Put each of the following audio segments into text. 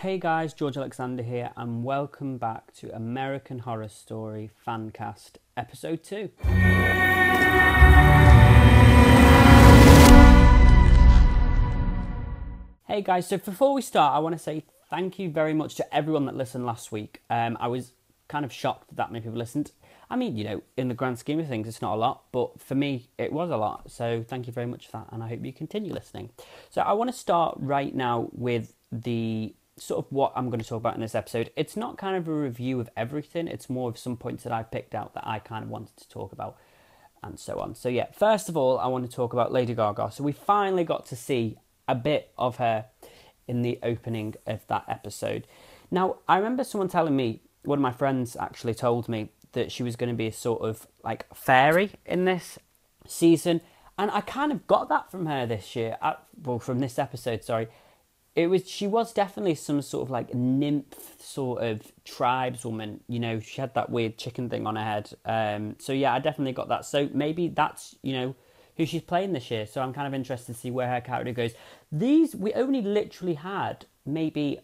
Hey guys, George Alexander here, and welcome back to American Horror Story Fancast Episode 2. Hey guys, so before we start, I want to say thank you very much to everyone that listened last week. Um, I was kind of shocked that, that many people listened. I mean, you know, in the grand scheme of things, it's not a lot, but for me, it was a lot. So thank you very much for that, and I hope you continue listening. So I want to start right now with the sort of what I'm going to talk about in this episode. It's not kind of a review of everything, it's more of some points that I picked out that I kind of wanted to talk about and so on. So, yeah, first of all, I want to talk about Lady Gaga. So, we finally got to see a bit of her in the opening of that episode. Now, I remember someone telling me, one of my friends actually told me that she was going to be a sort of like fairy in this season. And I kind of got that from her this year. Uh, well, from this episode, sorry it was she was definitely some sort of like nymph sort of tribeswoman you know she had that weird chicken thing on her head um, so yeah i definitely got that so maybe that's you know who she's playing this year so i'm kind of interested to see where her character goes. These we only literally had maybe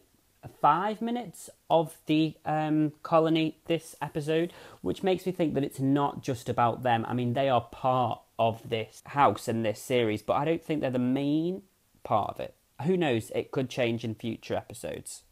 five minutes of the um, colony this episode which makes me think that it's not just about them. I mean they are part of this house and this series but i don't think they're the main part of it who knows, it could change in future episodes.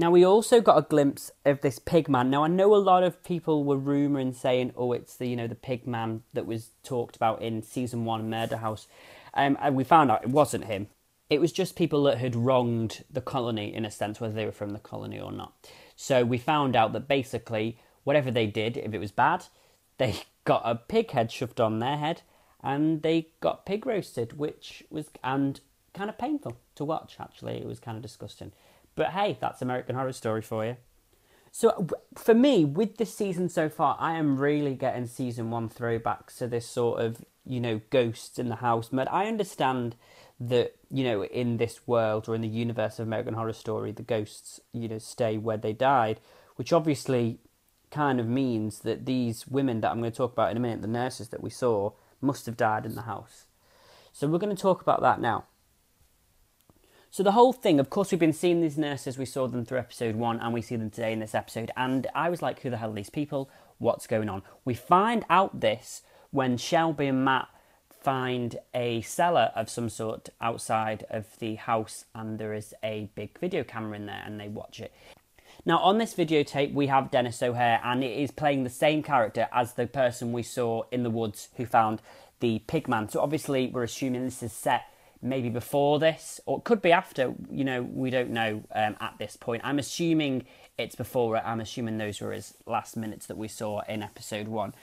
Now, we also got a glimpse of this pig man. Now, I know a lot of people were rumouring saying, oh, it's the, you know, the pig man that was talked about in season one Murder House. Um, and we found out it wasn't him. It was just people that had wronged the colony in a sense, whether they were from the colony or not. So we found out that basically, whatever they did, if it was bad, they got a pig head shoved on their head and they got pig roasted, which was, and kind of painful to watch, actually. It was kind of disgusting. But hey, that's American Horror Story for you. So for me, with this season so far, I am really getting season one throwbacks to this sort of, you know, ghosts in the house. But I understand that, you know, in this world or in the universe of American Horror Story, the ghosts, you know, stay where they died, which obviously kind of means that these women that I'm going to talk about in a minute, the nurses that we saw, must have died in the house. So we're going to talk about that now. So the whole thing, of course, we've been seeing these nurses. We saw them through episode one, and we see them today in this episode. And I was like, "Who the hell are these people? What's going on?" We find out this when Shelby and Matt find a cellar of some sort outside of the house, and there is a big video camera in there, and they watch it. Now, on this videotape, we have Denis O'Hare, and it is playing the same character as the person we saw in the woods who found the pigman. So, obviously, we're assuming this is set maybe before this, or it could be after. You know, we don't know um, at this point. I'm assuming it's before. I'm assuming those were his last minutes that we saw in episode one.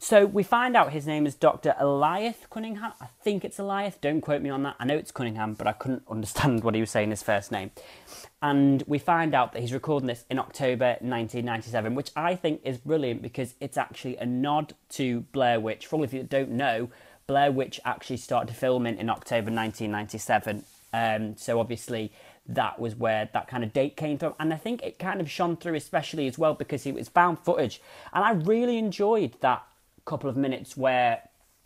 So we find out his name is Dr. Eliath Cunningham. I think it's Eliath. Don't quote me on that. I know it's Cunningham, but I couldn't understand what he was saying his first name. And we find out that he's recording this in October 1997, which I think is brilliant because it's actually a nod to Blair Witch. For all of you that don't know, Blair Witch actually started filming in October 1997. Um, so obviously that was where that kind of date came from. And I think it kind of shone through, especially as well, because it was found footage. And I really enjoyed that couple of minutes where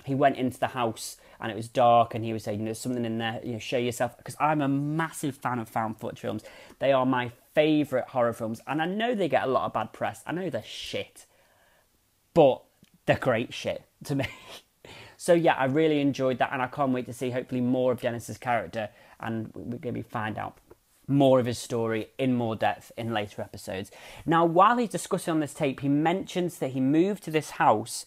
he went into the house and it was dark and he was saying, you know, something in there, you know, show yourself. Because I'm a massive fan of found footage films. They are my favourite horror films. And I know they get a lot of bad press. I know they're shit. But they're great shit to me. So yeah, I really enjoyed that, and I can't wait to see hopefully more of Denis's character, and we're going to find out more of his story in more depth in later episodes. Now, while he's discussing on this tape, he mentions that he moved to this house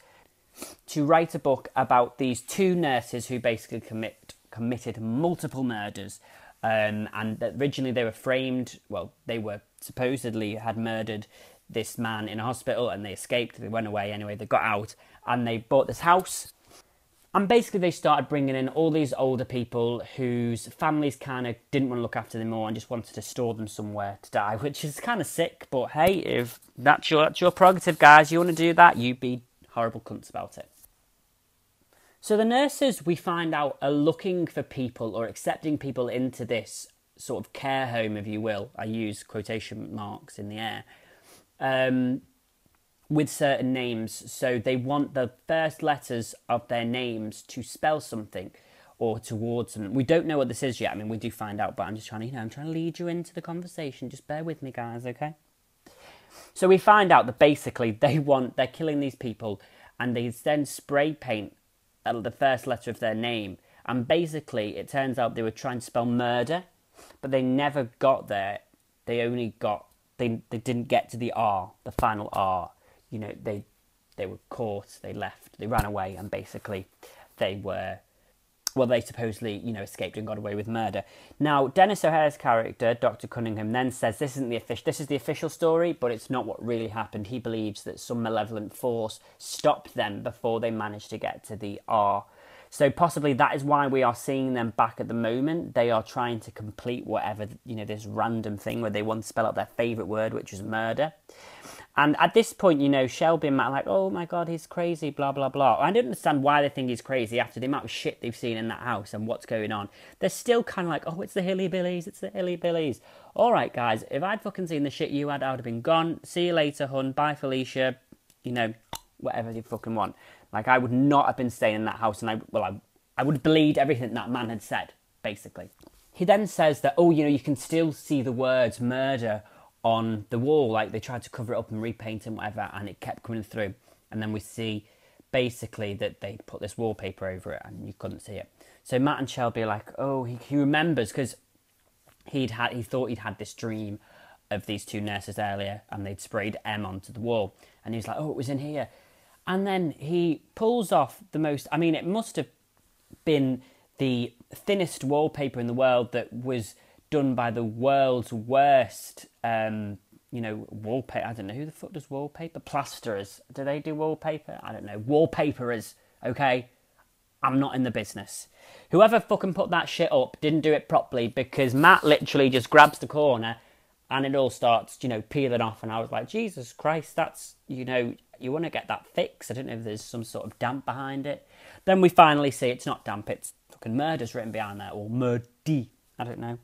to write a book about these two nurses who basically commit committed multiple murders. Um, and originally they were framed. Well, they were supposedly had murdered this man in a hospital, and they escaped. They went away anyway. They got out, and they bought this house and basically, they started bringing in all these older people whose families kind of didn't want to look after them more and just wanted to store them somewhere to die, which is kind of sick. But hey, if that's your, that's your prerogative, guys, you want to do that, you'd be horrible cunts about it. So the nurses, we find out, are looking for people or accepting people into this sort of care home, if you will. I use quotation marks in the air. Um, with certain names. So they want the first letters of their names to spell something, or towards them. We don't know what this is yet. I mean, we do find out, but I'm just trying to, you know, I'm trying to lead you into the conversation. Just bear with me, guys, okay? So we find out that basically they want, they're killing these people and they then spray paint uh, the first letter of their name. And basically, it turns out they were trying to spell murder, but they never got there. They only got, they, they didn't get to the R, the final R. You know, they, they were caught, they left, they ran away, and basically they were well, they supposedly, you know, escaped and got away with murder. Now, Denis O'Hare's character, Dr. Cunningham, then says this isn't the official. This is the official story, but it's not what really happened. He believes that some malevolent force stopped them before they managed to get to the R. So possibly that is why we are seeing them back at the moment. They are trying to complete whatever you know this random thing where they want to spell out their favourite word, which is murder. And at this point, you know, Shelby and Matt are like, oh my god, he's crazy, blah, blah, blah. I don't understand why they think he's crazy after the amount of shit they've seen in that house and what's going on. They're still kind of like, oh, it's the Hilly Billies, it's the Hilly Billies. All right, guys, if I'd fucking seen the shit you had, I would have been gone. See you later, hun. Bye, Felicia. You know, whatever you fucking want. Like, I would not have been staying in that house and I, well, I, I would bleed everything that man had said, basically. He then says that, oh, you know, you can still see the words murder on the wall, like they tried to cover it up and repaint and whatever, and it kept coming through. And then we see basically that they put this wallpaper over it and you couldn't see it. So Matt and Shelby are like, oh, he, he remembers because he'd had he thought he'd had this dream of these two nurses earlier and they'd sprayed M onto the wall. And he's like, oh, it was in here. And then he pulls off the most, I mean, it must have been the thinnest wallpaper in the world that was done by the world's worst, um, you know, wallpaper. I don't know who the fuck does wallpaper. Plasterers. Do they do wallpaper? I don't know. Wallpaperers. Okay, I'm not in the business. Whoever fucking put that shit up didn't do it properly because Matt literally just grabs the corner and it all starts, you know, peeling off. And I was like, Jesus Christ, that's, you know, you want to get that fixed. I don't know if there's some sort of damp behind it. Then we finally see it's not damp, it's fucking murder's written behind there, or murdy. I don't know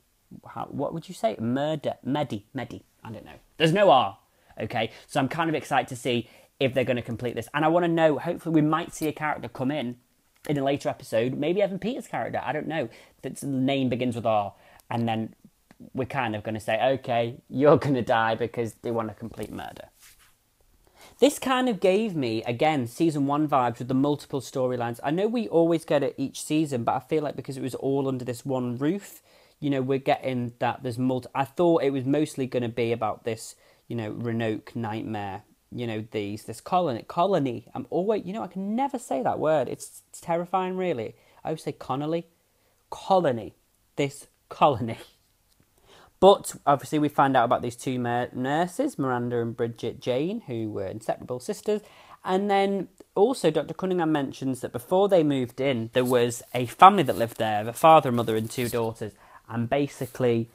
how, what would you say? Murder, Medi, Medi. I don't know. There's no R. Okay, so I'm kind of excited to see if they're going to complete this, and I want to know. Hopefully, we might see a character come in in a later episode. Maybe Evan Peters' character. I don't know. That's the name begins with R, and then we're kind of going to say, okay, you're going to die because they want to complete murder. This kind of gave me, again, season one vibes with the multiple storylines. I know we always get it each season, but I feel like because it was all under this one roof, you know, we're getting that there's multi. I thought it was mostly going to be about this, you know, Roanoke nightmare. You know, these this colony colony. I'm always, you know, I can never say that word. It's, it's terrifying, really. I always say Connolly, colony, this colony. But obviously, we find out about these two nurses, Miranda and Bridget Jane, who were inseparable sisters. And then also, Dr. Cunningham mentions that before they moved in, there was a family that lived there a father, mother, and two daughters and basically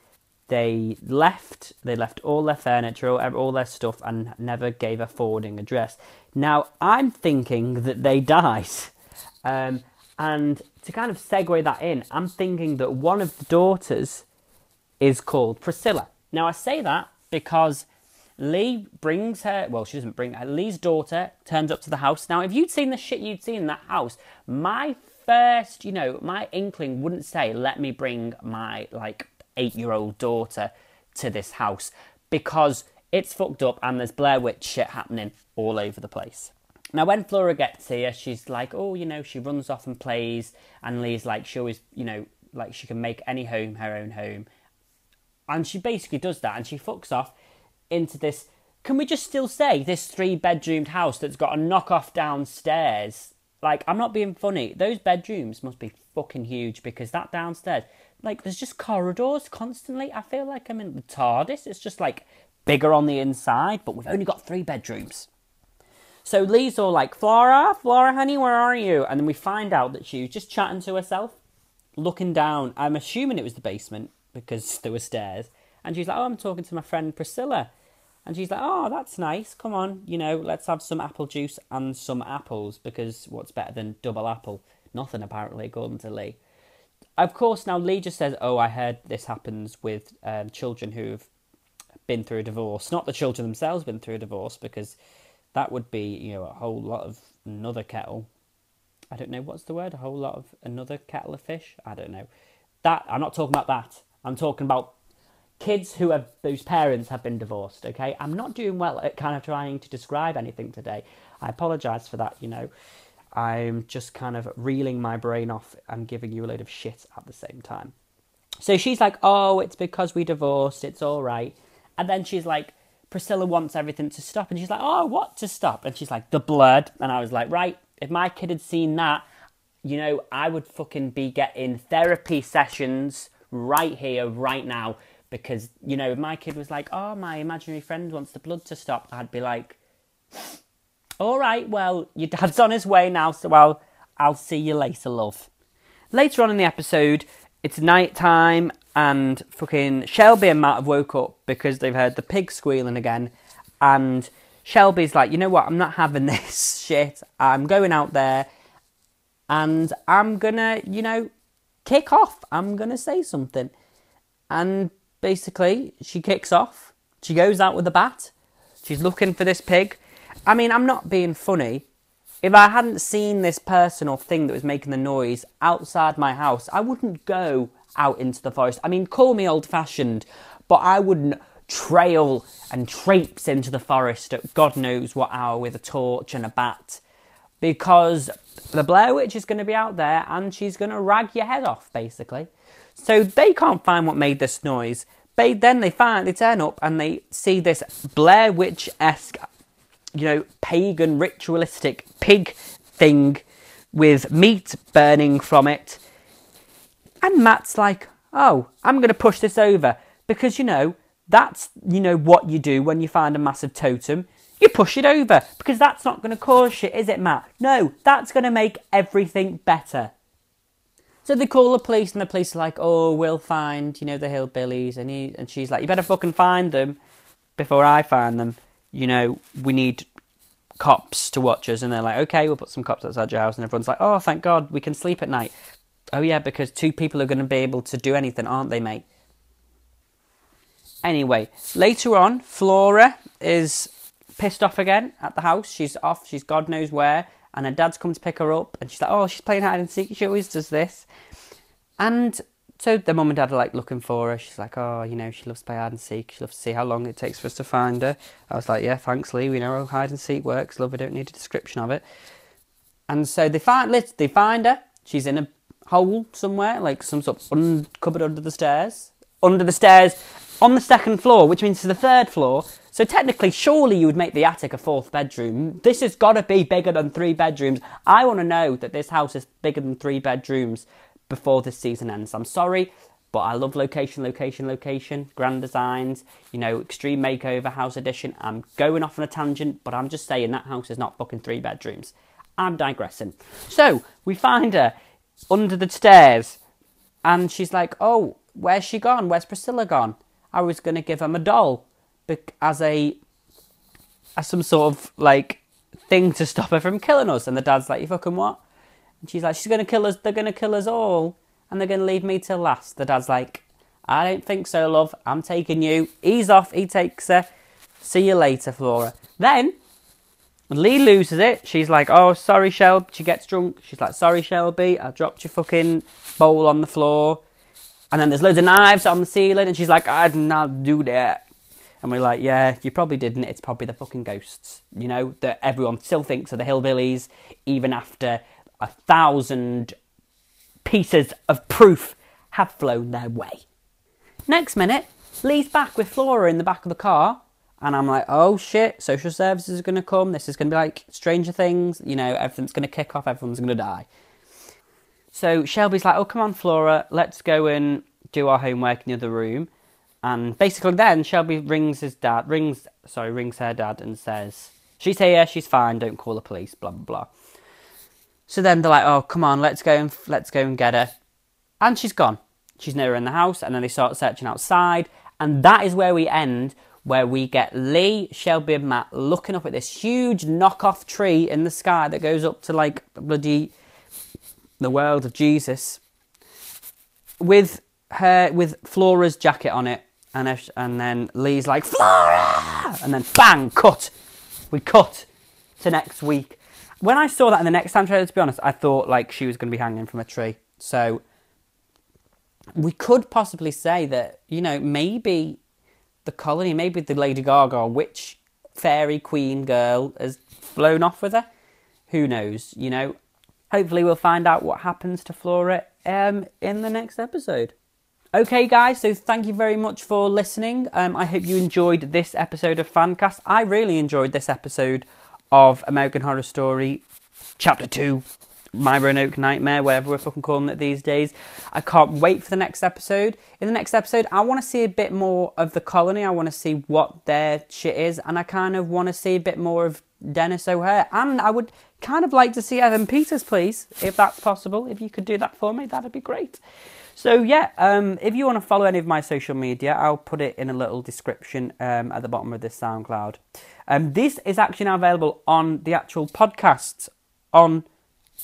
they left they left all their furniture all their stuff and never gave a forwarding address. Now i'm thinking that they died. Um, and to kind of segue that in i'm thinking that one of the daughters is called priscilla. Now i say that because lee brings her well she doesn't bring her lee's daughter turns up to the house now if you'd seen the shit you'd seen in that house my first, you know, my inkling wouldn't say, let me bring my like eight year old daughter to this house because it's fucked up and there's Blair Witch shit happening all over the place. Now, when Flora gets here, she's like, oh, you know, she runs off and plays, and Lee's like, she always, you know, like she can make any home her own home. And she basically does that and she fucks off into this. Can we just still say this three bedroomed house that's got a knockoff downstairs like, I'm not being funny. Those bedrooms must be fucking huge because that downstairs, like, there's just corridors constantly. I feel like I'm in the TARDIS. It's just like bigger on the inside, but we've only got three bedrooms. So Lee's all like, Flora, Flora, honey, where are you? And then we find out that she was just chatting to herself, looking down. I'm assuming it was the basement because there were stairs. And she's like, Oh, I'm talking to my friend Priscilla. And she's like, oh, that's nice. Come on, you know, let's have some apple juice and some apples because what's better than double apple? Nothing, apparently, according to Lee. Of course, now Lee just says, oh, I heard this happens with um, children who've been through a divorce. Not the children themselves been through a divorce because that would be, you know, a whole lot of another kettle. I don't know what's the word. A whole lot of another kettle of fish. I don't know. That I'm not talking about that. I'm talking about kids who have whose parents have been divorced. Okay, I'm not doing well at kind of trying to describe anything today. I apologise for that. You know, I'm just kind of reeling my brain off and giving you a load of shit at the same time. So she's like, "Oh, it's because we divorced. It's all right." And then she's like, Priscilla wants everything to stop. And she's like, oh, what to stop? And she's like, the blood. And I was like, right, if my kid had seen that, you know, I would fucking be getting therapy sessions right here, right now. Because, you know, if my kid was like, oh, my imaginary friend wants the blood to stop, I'd be like, all right, well, your dad's on his way now, so I'll, I'll see you later, love. Later on in the episode, it's night time and fucking Shelby and Matt have woke up because they've heard the pig squealing again. And Shelby's like, you know what? I'm not having this shit. I'm going out there and I'm gonna, you know, kick off. I'm gonna say something. And basically, she kicks off. She goes out with a bat. She's looking for this pig. I mean, I'm not being funny. If I hadn't seen this person or thing that was making the noise outside my house, I wouldn't go out into the forest. I mean, call me old fashioned, but I wouldn't trail and traipse into the forest at God knows what hour with a torch and a bat because the Blair Witch is going to be out there and she's going to rag your head off, basically. So they can't find what made this noise. They then they find they turn up and they see this Blair Witch esque, you know, pagan ritualistic pig thing with meat burning from it and Matt's like, oh, I'm going to push this over because, you know, that's, you know, what you do when you find a massive totem. You push it over because that's not going to cause shit, is it, Matt? No, that's going to make everything better. So they call the police, and the police are like, "Oh, we'll find, you know, the hillbillies." And he and she's like, "You better fucking find them before I find them. You know, we need cops to watch us." And they're like, "Okay, we'll put some cops outside your house." And everyone's like, "Oh, thank God, we can sleep at night." Oh, yeah, because two people are going to be able to do anything, aren't they, mate? Anyway, later on, Flora is pissed off again at the house. She's off, she's God knows where, and her dad's come to pick her up, and she's like, oh, she's playing hide and seek. She always does this. And so the mum and dad are like looking for her. She's like, oh, you know, she loves to play hide and seek. She loves to see how long it takes for us to find her. I was like, yeah, thanks, Lee. We know how hide and seek works. Love, I don't need a description of it. And so they find, they find her. She's in a hole somewhere, like some sort of un- cupboard under the stairs. Under the stairs on the second floor, which means to the third floor. So technically, surely you would make the attic a fourth bedroom. This has got to be bigger than three bedrooms. I want to know that this house is bigger than three bedrooms before this season ends. I'm sorry, but I love location, location, location, grand designs, you know, extreme makeover house edition. I'm going off on a tangent, but I'm just saying that house is not fucking three bedrooms. I'm digressing. So we find her under the stairs. And she's like, oh, where's she gone? Where's Priscilla gone? I was going to give him a doll as a as some sort of like thing to stop her from killing us. And the dad's like, you fucking what? And she's like, she's going to kill us. They're going to kill us all. And they're going to leave me till last. The dad's like, I don't think so, love. I'm taking you. He's off. He takes her. See you later, Flora. Then Lee loses it. She's like, "Oh, sorry, Shelby." She gets drunk. She's like, "Sorry, Shelby. I dropped your fucking bowl on the floor." And then there's loads of knives on the ceiling, and she's like, "I did not do that." And we're like, "Yeah, you probably didn't. It's probably the fucking ghosts." You know that everyone still thinks are the hillbillies, even after a thousand pieces of proof have flown their way. Next minute, Lee's back with Flora in the back of the car and I'm like, oh shit, social services are going to come. This is going to be like Stranger Things. You know, everything's going to kick off. Everyone's going to die. So Shelby's like, oh, come on, Flora, let's go and do our homework in the other room. And basically, then Shelby rings his dad, rings, sorry, rings her dad and says, she's here, she's fine, don't call the police, blah, blah, blah. So then they're like, oh, come on, let's go and, let's go and get her. And she's gone. She's nowhere in the house. And then they start searching outside. And that is where we end where we get Lee, Shelby, and Matt looking up at this huge knockoff tree in the sky that goes up to like bloody the world of Jesus, with her with Flora's jacket on it, and and then Lee's like Flora, and then bang, cut. We cut to next week. when I saw that in the next time trailer, to be honest, I thought like she was going to be hanging from a tree. So we could possibly say that you know maybe the colony, maybe the Lady Gaga witch fairy queen girl has flown off with her. Who knows? You know. Hopefully, we'll find out what happens to Flora um, in the next episode. Okay, guys, so thank you very much for listening. Um, I hope you enjoyed this episode of Fancast. I really enjoyed this episode of American Horror Story, Chapter 2, My Roanoke Nightmare, whatever we're fucking calling it these days. I can't wait for the next episode. In the next episode, I want to see a bit more of the colony. I want to see what their shit is, and I kind of want to see a bit more of Denis O'Hare. And I would kind of like to see Evan Peters, please, if that's possible. If you could do that for me, that'd be great. So yeah, um, if you want to follow any of my social media, I'll put it in a little description um, at the bottom of this SoundCloud. Um, this is actually now available on the actual podcasts on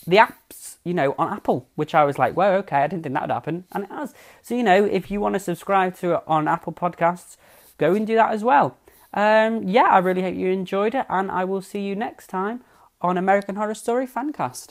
the apps, you know, on Apple, which I was like, well, okay, I didn't think that would happen, and it has. So you know, if you want to subscribe to it on Apple Podcasts, go and do that as well. Um, yeah, I really hope you enjoyed it, and I will see you next time on American Horror Story Fancast.